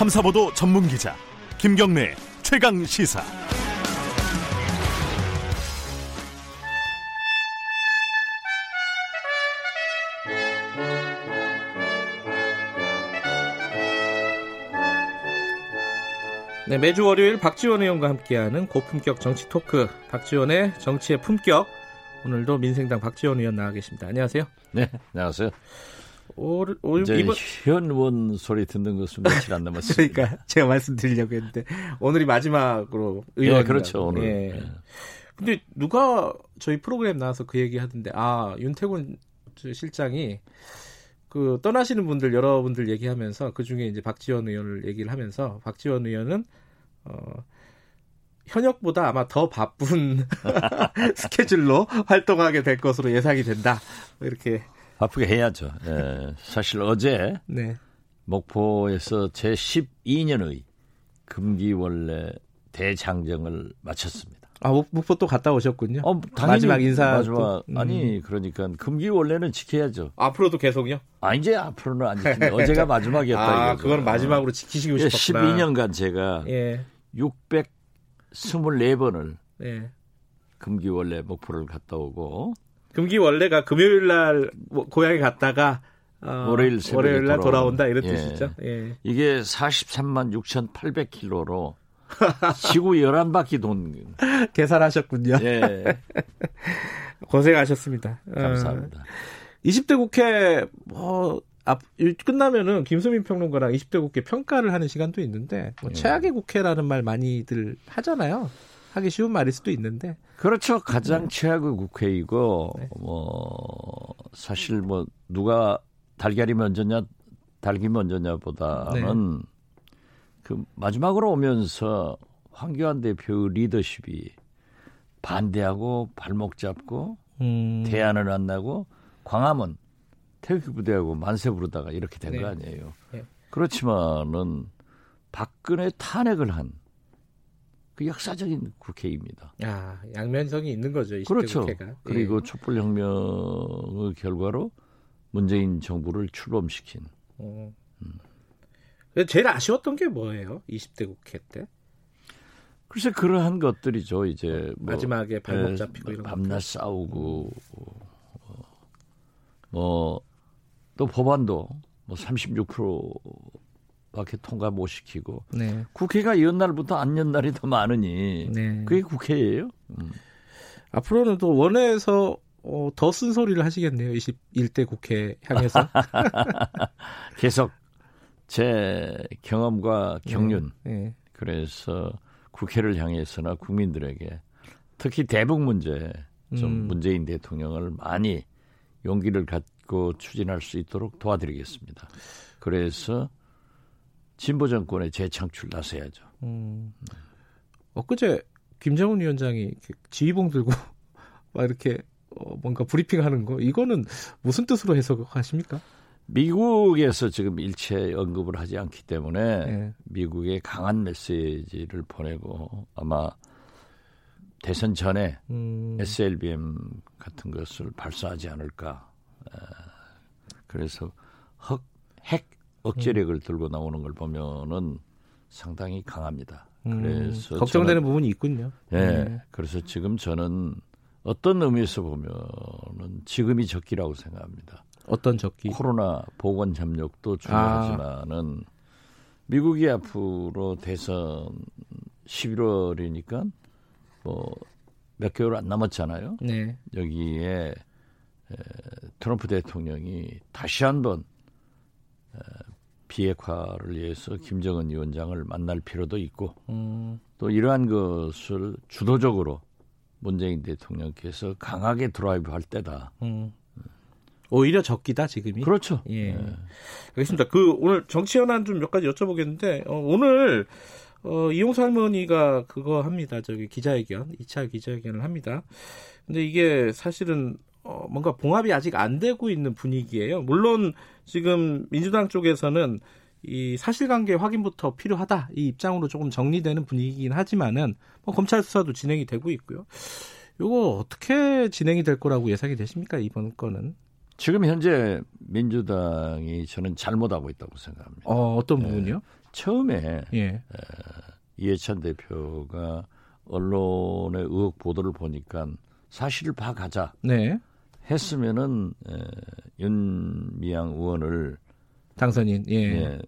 탐사보도 전문 기자 김경래 최강 시사. 네, 매주 월요일 박지원 의원과 함께하는 고품격 정치 토크 박지원의 정치의 품격 오늘도 민생당 박지원 의원 나와 계십니다. 안녕하세요. 네, 안녕하세요. 올, 올 이제 이번 현 의원 소리 듣는 것은 며칠 안 남았습니다. 그러니까 제가 말씀드리려고 했는데 오늘이 마지막으로 의원 예, 그렇죠, 오늘. 예. 예. 근데 누가 저희 프로그램 나와서 그 얘기 하던데 아 윤태곤 실장이 그 떠나시는 분들 여러분들 얘기하면서 그 중에 이제 박지원 의원을 얘기를 하면서 박지원 의원은 어 현역보다 아마 더 바쁜 스케줄로 활동하게 될 것으로 예상이 된다. 뭐 이렇게 바쁘게 해야죠. 예. 사실 어제 네. 목포에서 제 12년의 금기원래 대장정을 마쳤습니다. 아 목- 목포 또 갔다 오셨군요. 어, 마지막 인사 마지막 또, 음. 아니 그러니까 금기 원래는 지켜야죠. 앞으로도 계속요? 아 이제 앞으로는 안 지키네. 어제가 마지막이었다 아, 이거죠. 그건 마지막으로 지키시고 예, 싶었구나. 12년간 제가 예. 624번을 예. 금기 원래 목포를 갔다 오고 금기 원래가 금요일 날 뭐, 고향에 갔다가 어, 월요일 월요일 날. 돌아온다 이런 예. 뜻이죠. 예. 이게 43만 6,800킬로로 지구 11바퀴 돈. 계산하셨군요. 예. 고생하셨습니다. 어, 감사합니다. 20대 국회 뭐 앞, 일- 끝나면은 김수민 평론가랑 20대 국회 평가를 하는 시간도 있는데 뭐 예. 최악의 국회라는 말 많이들 하잖아요. 하기 쉬운 말일 수도 있는데 그렇죠. 가장 최악의 국회이고 네. 뭐 사실 뭐 누가 달걀이 먼저냐 닭이 먼저냐보다는 네. 그 마지막으로 오면서 황교안 대표의 리더십이 반대하고 발목 잡고 음, 대안을 안 나고 광화문 태극기 부대하고 만세 부르다가 이렇게 된 네. 거 아니에요. 네. 그렇지만은 박근혜 탄핵을 한 그 역사적인 국회입니다. 야, 양면성이 있는 거죠. 20대 그렇죠. 국회가. 그리고 예. 촛불혁명의 결과로 문재인 정부를 출범시킨 어. 근데 제일 아쉬웠던 게 뭐예요? 20대 국회 때 글쎄 그러한 것들이죠. 이제 뭐, 마지막에 발목 예, 잡히고 이런 밤낮 것들. 싸우고 뭐 또 법안도 뭐36% 밖에 통과 못 시키고 네. 국회가 연날부터 안 연날이 더 많으니 네. 그게 국회예요. 음. 앞으로는 또 원내에서 어, 더 쓴소리를 하시겠네요. 21대 국회 향해서. 계속 제 경험과 경륜 네. 그래서 국회를 향해서나 국민들에게 특히 대북 문제 좀 음. 문재인 대통령을 많이 용기를 갖고 추진할 수 있도록 도와드리겠습니다. 그래서 진보 정권의 재창출 나서야죠. 음. 엊그제 김정은 위원장이 지휘봉 들고 막 이렇게 어, 뭔가 브리핑하는 거 이거는 무슨 뜻으로 해석하십니까? 미국에서 지금 일체 언급을 하지 않기 때문에 네. 미국에 강한 메시지를 보내고 아마 대선 전에 음, SLBM 같은 것을 발사하지 않을까. 에, 그래서 흑, 핵 억제력을 음. 들고 나오는 걸 보면은 상당히 강합니다. 음, 그래서 걱정되는 저는- 부분이 있군요. 예. 네. 그래서 지금 저는 어떤 의미에서 보면은 지금이 적기라고 생각합니다. 어떤 적기? 코로나 보건 잠력도 중요하지만은 미국이 앞으로 대선 11월이니까 뭐 몇 개월 안 남았잖아요. 네. 여기에 에, 트럼프 대통령이 다시 한번 에, 비핵화를 위해서 김정은 위원장을 만날 필요도 있고 음, 또 이러한 것을 주도적으로 문재인 대통령께서 강하게 드라이브 할 때다. 음. 오히려 적기다 지금이. 그렇죠. 예. 예. 알겠습니다. 그 오늘 정치 현안 좀 몇 가지 여쭤보겠는데 어, 오늘 어, 이용수 할머니가 그거 합니다. 저기 기자회견, 2차 기자회견을 합니다. 근데 이게 사실은 어, 뭔가 봉합이 아직 안 되고 있는 분위기예요. 물론 지금 민주당 쪽에서는 이 사실관계 확인부터 필요하다 이 입장으로 조금 정리되는 분위기긴 하지만은 뭐 검찰 수사도 진행이 되고 있고요. 이거 어떻게 진행이 될 거라고 예상이 되십니까 이번 건은? 지금 현재 민주당이 저는 잘못하고 있다고 생각합니다. 어, 어떤 예. 부분이요? 처음에 예. 이해찬 대표가 언론의 의혹 보도를 보니까 사실을 봐가자 네. 했으면은 에, 윤미향 의원을 당선인. 예. 예,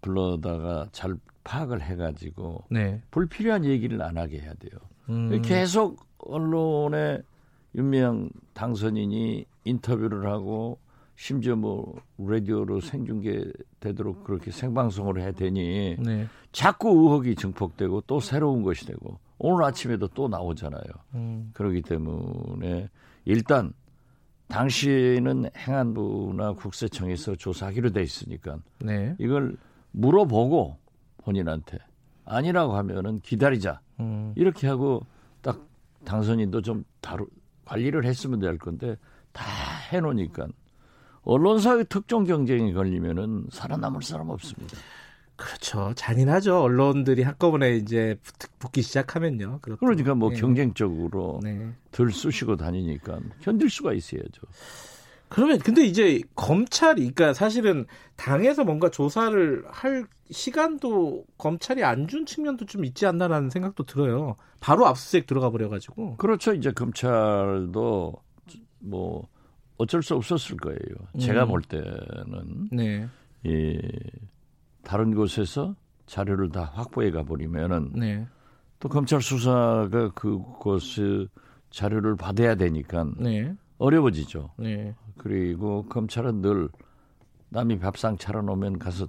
불러다가 잘 파악을 해가지고 네. 불필요한 얘기를 안 하게 해야 돼요. 음. 계속 언론에 윤미향 당선인이 인터뷰를 하고 심지어 뭐 라디오로 생중계 되도록 그렇게 생방송을 해야 되니 네. 자꾸 의혹이 증폭되고 또 새로운 것이 되고 오늘 아침에도 또 나오잖아요. 음. 그렇기 때문에 일단 당시에는 행안부나 국세청에서 조사하기로 돼 있으니까 네. 이걸 물어보고 본인한테 아니라고 하면은 기다리자 음. 이렇게 하고 딱 당선인도 좀 다루 관리를 했으면 될 건데 다 해놓으니까 언론사의 특정 경쟁에 걸리면은 살아남을 사람 없습니다. 그렇죠. 잔인하죠. 언론들이 한꺼번에 이제 붙- 붙기 시작하면요. 그렇죠. 그러니까 뭐 예. 경쟁적으로 네. 덜 쑤시고 다니니까 견딜 수가 있어야죠. 그러면 근데 이제 검찰이 그러니까 사실은 당에서 뭔가 조사를 할 시간도 검찰이 안 준 측면도 좀 있지 않나라는 생각도 들어요. 바로 압수수색 들어가 버려 가지고. 그렇죠. 이제 검찰도 뭐 어쩔 수 없었을 거예요. 제가 음. 볼 때는 네. 이 다른 곳에서 자료를 다 확보해 가 버리면은 네. 또 검찰 수사가 그곳의 자료를 받아야 되니까 네. 어려워지죠. 네. 그리고 검찰은 늘 남이 밥상 차려놓으면 가서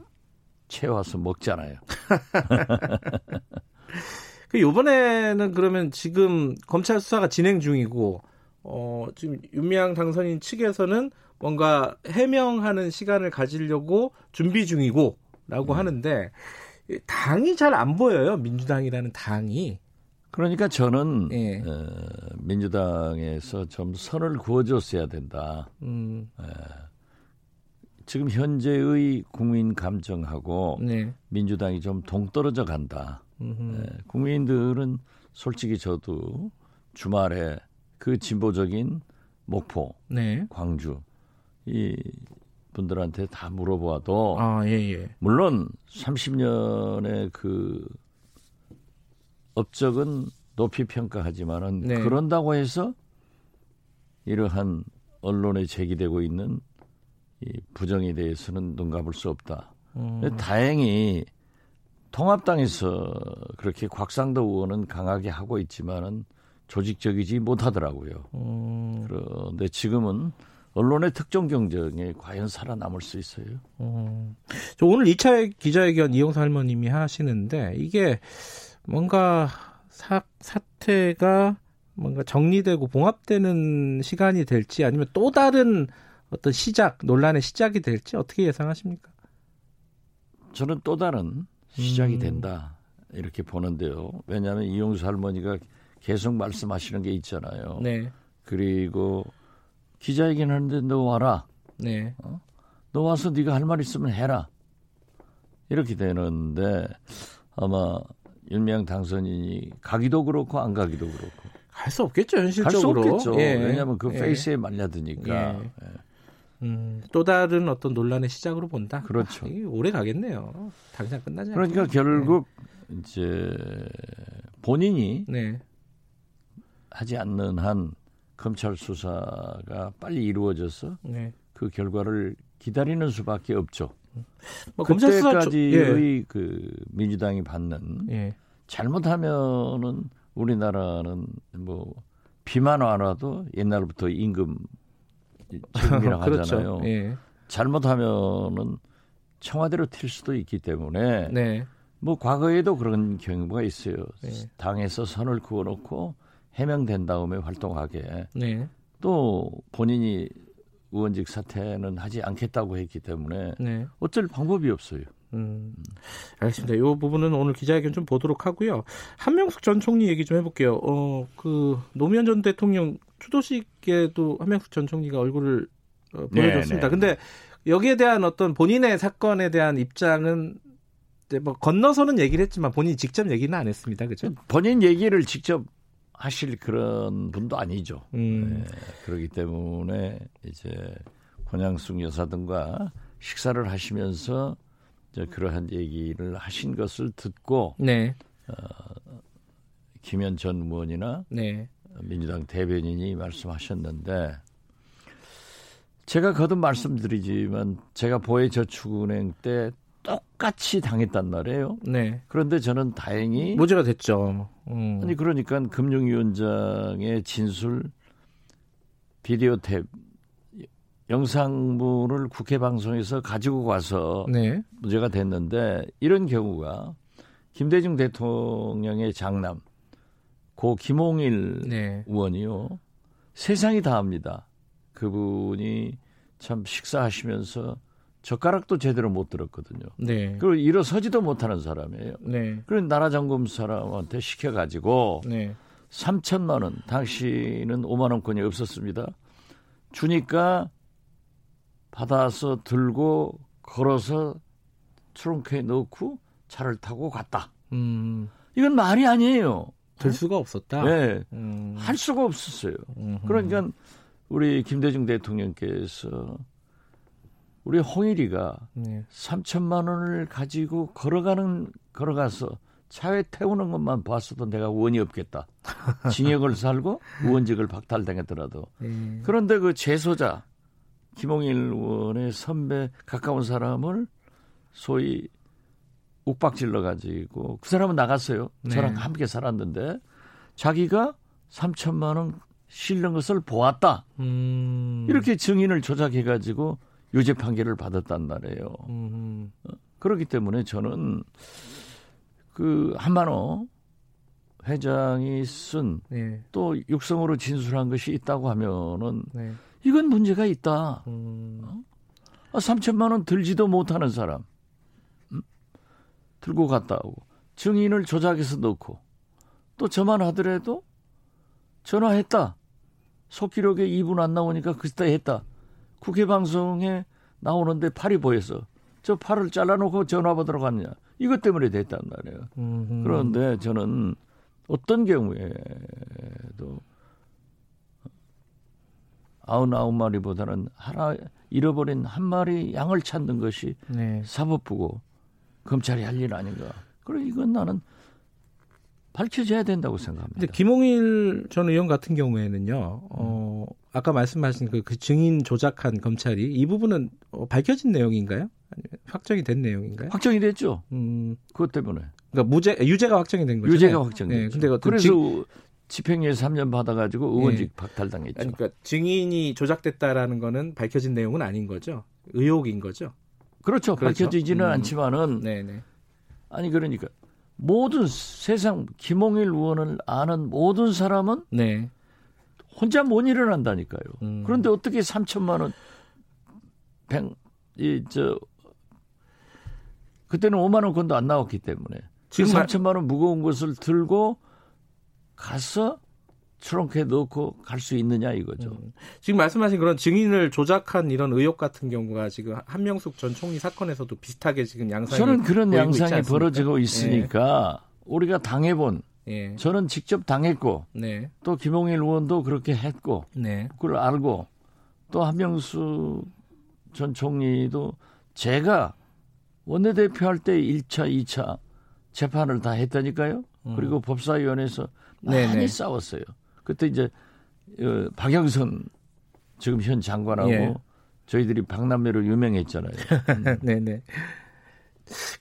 채워서 먹잖아요. 그 요번에는 그러면 지금 검찰 수사가 진행 중이고 어 지금 윤미향 당선인 측에서는 뭔가 해명하는 시간을 가지려고 준비 중이고 라고 하는데 이 당이 잘 안 보여요. 민주당이라는 당이. 그러니까 저는 예. 어, 민주당에서 좀 선을 그어줬어야 된다. 음. 지금 현재의 국민 감정하고 네. 민주당이 좀 동떨어져 간다. 예, 국민들은 솔직히 저도 주말에 그 진보적인 목포, 네. 광주 이 분들한테 다 물어봐도 아, 예, 예. 물론 30년의 그 업적은 높이 평가하지만은 네. 그런다고 해서 이러한 언론에 제기되고 있는 이 부정에 대해서는 눈 감을 수 없다. 음. 다행히 통합당에서 그렇게 곽상도 의원은 강하게 하고 있지만은 조직적이지 못하더라고요. 음. 그런데 지금은 언론의 특정 경쟁에 과연 살아남을 수 있어요? 음. 저 오늘 2차 기자회견 이용사 할머님이 하시는데 이게 뭔가 사, 사태가 뭔가 정리되고 봉합되는 시간이 될지 아니면 또 다른 어떤 시작 논란의 시작이 될지 어떻게 예상하십니까? 저는 또 다른 시작이 음. 된다 이렇게 보는데요. 왜냐하면 이용수 할머니가 계속 말씀하시는 게 있잖아요. 네, 그리고 기자회견 하는데 너 와라. 네, 너 와서 네가 할 말 있으면 해라. 이렇게 되는데 아마 윤미향 당선인이 가기도 그렇고 안 가기도 그렇고 갈 수 없겠죠 갈수 현실적으로. 없겠죠. 예. 왜냐하면 그 예. 페이스에 말려드니까. 예. 음, 또 다른 어떤 논란의 시작으로 본다. 그렇죠. 아, 오래 가겠네요. 당장 끝나지 않고. 그러니까 결국 이제 본인이 네, 하지 않는 한 검찰 수사가 빨리 이루어져서 네. 그 결과를 기다리는 수밖에 없죠. 뭐 검찰 수사 조- 그때까지의 그 민주당이 받는 예. 예. 잘못하면은 우리나라는 뭐 비만 안 와도 옛날부터 임금 지금이라고 그렇죠. 하잖아요. 예. 잘못하면은 청와대로 튈 수도 있기 때문에 네. 뭐 과거에도 그런 경우가 있어요. 네. 당에서 선을 그어놓고 해명된 다음에 활동하게 네. 또 본인이 의원직 사퇴는 하지 않겠다고 했기 때문에 네. 어쩔 방법이 없어요. 음. 알겠습니다. 이 부분은 오늘 기자회견 좀 보도록 하고요. 한명숙 전 총리 얘기 좀 해볼게요. 어, 그 노무현 전 대통령 추도식에도 한명숙 전 총리가 얼굴을 어, 보여줬습니다. 네, 네. 근데 여기에 대한 어떤 본인의 사건에 대한 입장은 뭐 건너서는 얘기를 했지만 본인이 직접 얘기는 안 했습니다. 그죠? 본인 얘기를 직접 하실 그런 분도 아니죠. 음. 네, 그렇기 때문에 이제 권양숙 여사 등과 식사를 하시면서 저 그러한 얘기를 하신 것을 듣고 네. 김현 전 의원이나 네. 민주당 대변인이 말씀하셨는데 제가 거듭 말씀드리지만 제가 보혜저축은행 때 똑같이 당했단 말이에요. 네. 그런데 저는 다행히 무죄가 됐죠. 음. 아니 그러니까 금융위원장의 진술 비디오 탭 영상물을 국회 방송에서 가지고 가서 네. 문제가 됐는데 이런 경우가 김대중 대통령의 장남 고 김홍일 네. 의원이요 세상이 다 합니다. 그분이 참 식사하시면서 젓가락도 제대로 못 들었거든요. 네. 그리고 일어서지도 못하는 사람이에요. 네. 그런 나라 점검 사람한테 시켜가지고 네. 3천만 원, 당시는 5만 원권이 없었습니다. 주니까 받아서 들고 걸어서 트렁크에 넣고 차를 타고 갔다. 음. 이건 말이 아니에요. 될 수가 없었다. 네, 음. 할 수가 없었어요. 음흠. 그러니까 우리 김대중 대통령께서 우리 홍일이가 네. 3천만 원을 가지고 걸어가는 걸어가서 차에 태우는 것만 봤어도 내가 원이 없겠다. 징역을 살고 의원직을 박탈당했더라도. 네. 그런데 그 재소자 김홍일 의원의 선배 가까운 사람을 소위 욱박질러 가지고 그 사람은 나갔어요. 네. 저랑 함께 살았는데 자기가 3천만 원 실는 것을 보았다. 음. 이렇게 증인을 조작해 가지고 유죄 판결을 받았단 말이에요. 음. 그렇기 때문에 저는 그 한만호 회장이 쓴또 네. 육성으로 진술한 것이 있다고 하면은 네. 이건 문제가 있다. 음. 아, 3천만 원 들지도 못하는 사람 음? 들고 갔다 오고 증인을 조작해서 넣고 또 저만 하더라도 전화했다. 속기록에 2분 안 나오니까 그때 했다. 국회 방송에 나오는데 팔이 보여서 저 팔을 잘라놓고 전화 받으러 갔냐. 이것 때문에 됐단 말이에요. 음. 그런데 저는 어떤 경우에도 아흔아홉 마리보다는 하나 잃어버린 한 마리 양을 찾는 것이 네. 사법부고 검찰이 할 일 아닌가. 그래 이건 나는 밝혀져야 된다고 생각합니다. 근데 김홍일 전 의원 같은 경우에는요, 어, 아까 말씀하신 그, 그 증인 조작한 검찰이 이 부분은 어, 밝혀진 내용인가요? 확정이 된 내용인가요? 확정이 됐죠. 음, 그것 때문에 그러니까 무죄, 유죄가 확정이 된 거죠. 유죄가 확정됐죠. 네, 근데 그래서 증- 집행유예 3년 받아가지고 의원직 네. 박탈당했죠. 그러니까 증인이 조작됐다라는 거는 밝혀진 내용은 아닌 거죠. 의혹인 거죠. 그렇죠. 그렇죠. 밝혀지지는 음. 않지만은 네네. 아니 그러니까 모든 세상 김홍일 의원을 아는 모든 사람은 네. 혼자 못 일어난다니까요. 음. 그런데 어떻게 3천만 원, 백, 이, 저, 그때는 5만 원권도 안 나왔기 때문에. 지금 지금 말- 3천만 원 무거운 것을 들고 가서 트렁크에 넣고 갈 수 있느냐 이거죠. 음. 지금 말씀하신 그런 증인을 조작한 이런 의혹 같은 경우가 지금 한명숙 전 총리 사건에서도 비슷하게 지금 양상이 저는 그런 양상이? 벌어지고 있으니까 우리가 당해본, 예. 저는 직접 당했고 네. 또 김홍일 의원도 그렇게 했고 네. 그걸 알고 또 한명수 전 총리도 제가 원내대표 할 때 1차, 2차 재판을 다 했다니까요. 음. 그리고 법사위원회에서 네네. 많이 싸웠어요. 그때 이제 어, 박영선 지금 현 장관하고 예. 저희들이 박남매로 유명했잖아요. 음. 네네.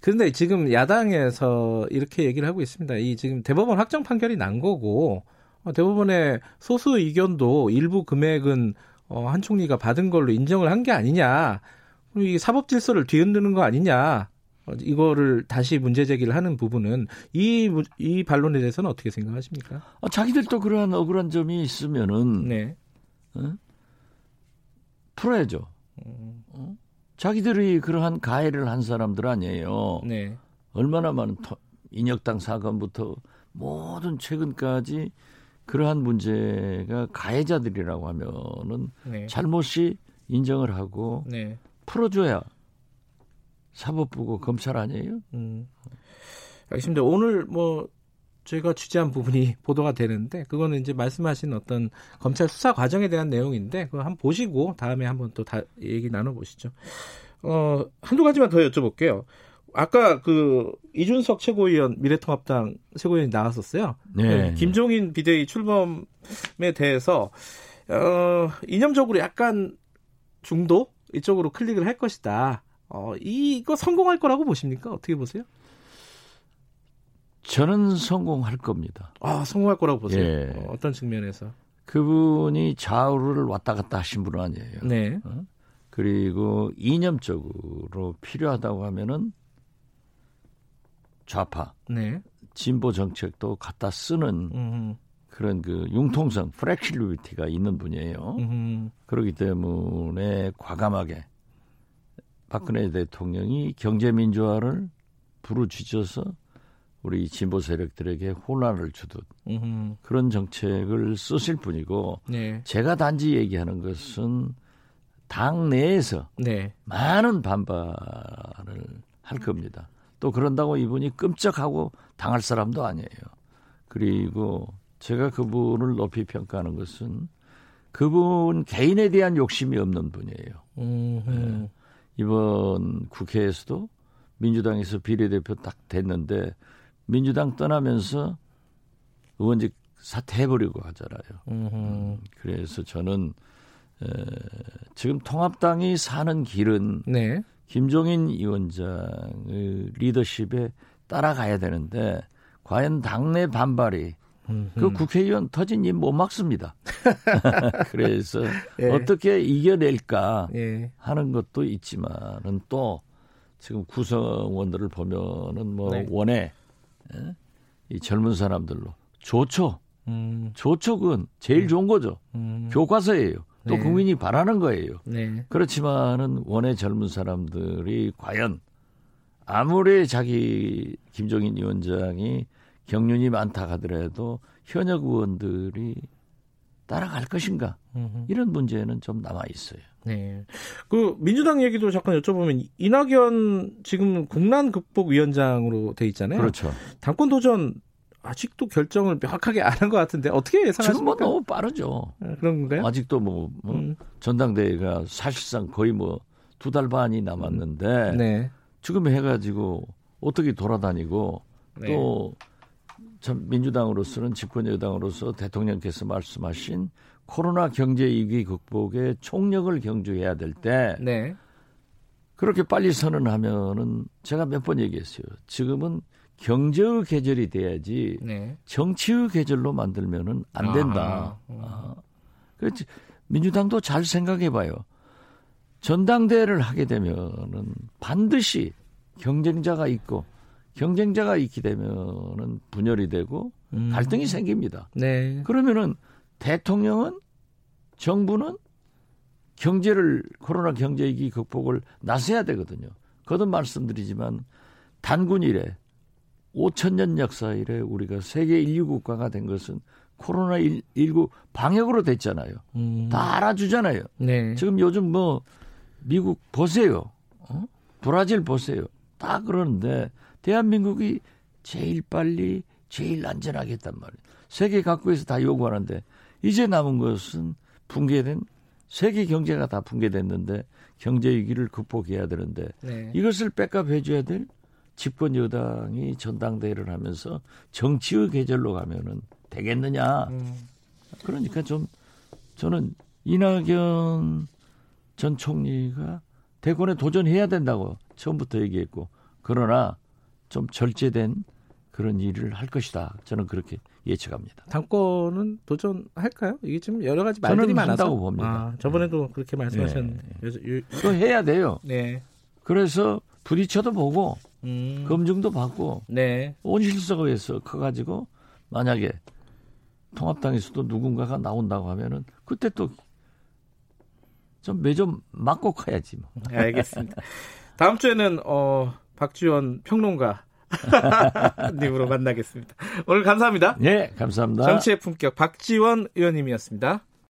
그런데 지금 야당에서 이렇게 얘기를 하고 있습니다. 이 지금 대법원 확정 판결이 난 거고 어, 대법원의 소수 의견도 일부 금액은 어, 한 총리가 받은 걸로 인정을 한 게 아니냐. 이게 사법 질서를 뒤흔드는 거 아니냐. 어, 이거를 다시 문제 제기를 하는 부분은 이, 무- 이 반론에 대해서는 어떻게 생각하십니까? 어, 자기들도 그러한 억울한 점이 있으면은 네. 풀어야죠. 어? 자기들이 그러한 가해를 한 사람들 아니에요. 네. 얼마나 많은 터- 인혁당 사건부터 모든 최근까지 그러한 문제가 가해자들이라고 하면은 네. 잘못이 인정을 하고 네. 풀어줘야 사법부고 검찰 아니에요? 음. 알겠습니다. 오늘 뭐 저희가 취재한 부분이 보도가 되는데 그거는 이제 말씀하신 어떤 검찰 수사 과정에 대한 내용인데 그거 한번 보시고 다음에 한번 또 다 얘기 나눠 보시죠. 어, 한두 가지만 더 여쭤볼게요. 아까 그 이준석 최고위원 미래통합당 최고위원이 나왔었어요. 네. 김종인 비대위 출범에 대해서 어, 이념적으로 약간 중도 이쪽으로 클릭을 할 것이다. 어, 이거 성공할 거라고 보십니까? 어떻게 보세요? 저는 성공할 겁니다. 아, 성공할 거라고 보세요. 예. 어, 어떤 측면에서? 그분이 좌우를 왔다 갔다 하신 분은 아니에요. 네. 어? 그리고 이념적으로 필요하다고 하면은 좌파, 네. 진보 정책도 갖다 쓰는 음, 그런 그 융통성, 프렉실리티가 있는 분이에요. 음, 그렇기 때문에 과감하게 박근혜 대통령이 경제민주화를 부르짖어서 우리 진보 세력들에게 혼란을 주듯 음, 그런 정책을 쓰실 분이고 네. 제가 단지 얘기하는 것은 당 내에서 네. 많은 반발을 할 겁니다. 또 그런다고 이분이 끔찍하고 당할 사람도 아니에요. 그리고 제가 그분을 높이 평가하는 것은 그분 개인에 대한 욕심이 없는 분이에요. 음, 음. 이번 국회에서도 민주당에서 비례대표 딱 됐는데 민주당 떠나면서 의원직 사퇴해버리고 하잖아요. 음, 그래서 저는 에, 지금 통합당이 사는 길은 네. 김종인 위원장의 리더십에 따라가야 되는데 과연 당내 반발이 음, 그 국회의원 터진 일못 막습니다. 그래서 예. 어떻게 이겨낼까 예. 하는 것도 있지만은 또 지금 구성원들을 보면은 뭐 네. 원에 예? 이 젊은 사람들로 좋죠. 음, 좋죠. 제일 좋은 거죠. 음, 교과서예요. 또 네. 국민이 바라는 거예요. 네. 그렇지만은 원의 젊은 사람들이 과연 아무리 자기 김종인 위원장이 경륜이 많다 하더라도 현역 의원들이 따라갈 것인가 음, 이런 문제는 좀 남아 있어요. 네. 그 민주당 얘기도 잠깐 여쭤보면 이낙연 지금 국난 극복 위원장으로 돼 있잖아요. 그렇죠. 당권 도전 아직도 결정을 명확하게 안 한 것 같은데 어떻게 지금 뭐 예상하십니까? 너무 빠르죠. 아, 그런 건가요? 아직도 뭐, 뭐 음, 전당대회가 사실상 거의 뭐 두 달 반이 남았는데 네. 지금 해가지고 어떻게 돌아다니고 네. 또 참 민주당으로서는 집권 여당으로서 대통령께서 말씀하신 코로나 경제 위기 극복에 총력을 경주해야 될때 네. 그렇게 빨리 선언하면은 제가 몇 번 얘기했어요. 지금은 경제의 계절이 돼야지 네. 정치의 계절로 만들면은 안 된다. 아, 음. 아. 그렇지. 민주당도 잘 생각해 봐요. 전당대회를 하게 되면은 반드시 경쟁자가 있고 경쟁자가 있게 되면은 분열이 되고 음. 갈등이 생깁니다. 네. 그러면은 대통령은 정부는 경제를 코로나 경제 위기 극복을 나서야 되거든요. 거듭 말씀드리지만 단군 이래 5천 년 역사 이래 우리가 세계 인류 국가가 된 것은 코로나 19 방역으로 됐잖아요. 음. 다 알아주잖아요. 네. 지금 요즘 뭐 미국 보세요. 어? 브라질 보세요. 다 그러는데 대한민국이 제일 빨리 제일 안전하게 했단 말이에요. 세계 각국에서 다 요구하는데 이제 남은 것은 붕괴된 세계 경제가 다 붕괴됐는데 경제 위기를 극복해야 되는데 네. 이것을 백업해 줘야 될 집권 여당이 전당대회를 하면서 정치의 계절로 가면은 되겠느냐. 음. 그러니까 좀 저는 이낙연 전 총리가 대권에 도전해야 된다고 처음부터 얘기했고 그러나 좀 절제된 그런 일을 할 것이다. 저는 그렇게 예측합니다. 당권은 도전할까요? 이게 지금 여러 가지 말들이 많아서. 한다고 봅니다. 아, 저번에도 그렇게 말씀하셨는데. 요즘- 요- 또 해야 돼요. 네. 그래서 부딪혀도 보고 음. 검증도 받고 네. 온실석에서 커가지고 만약에 통합당에서도 누군가가 나온다고 하면은 그때 또 좀매좀 맞고 커야지 뭐. 알겠습니다. 다음 주에는 어 박지원 평론가 님으로 만나겠습니다. 오늘 감사합니다. 네, 감사합니다. 정치의 품격 박지원 의원님이었습니다.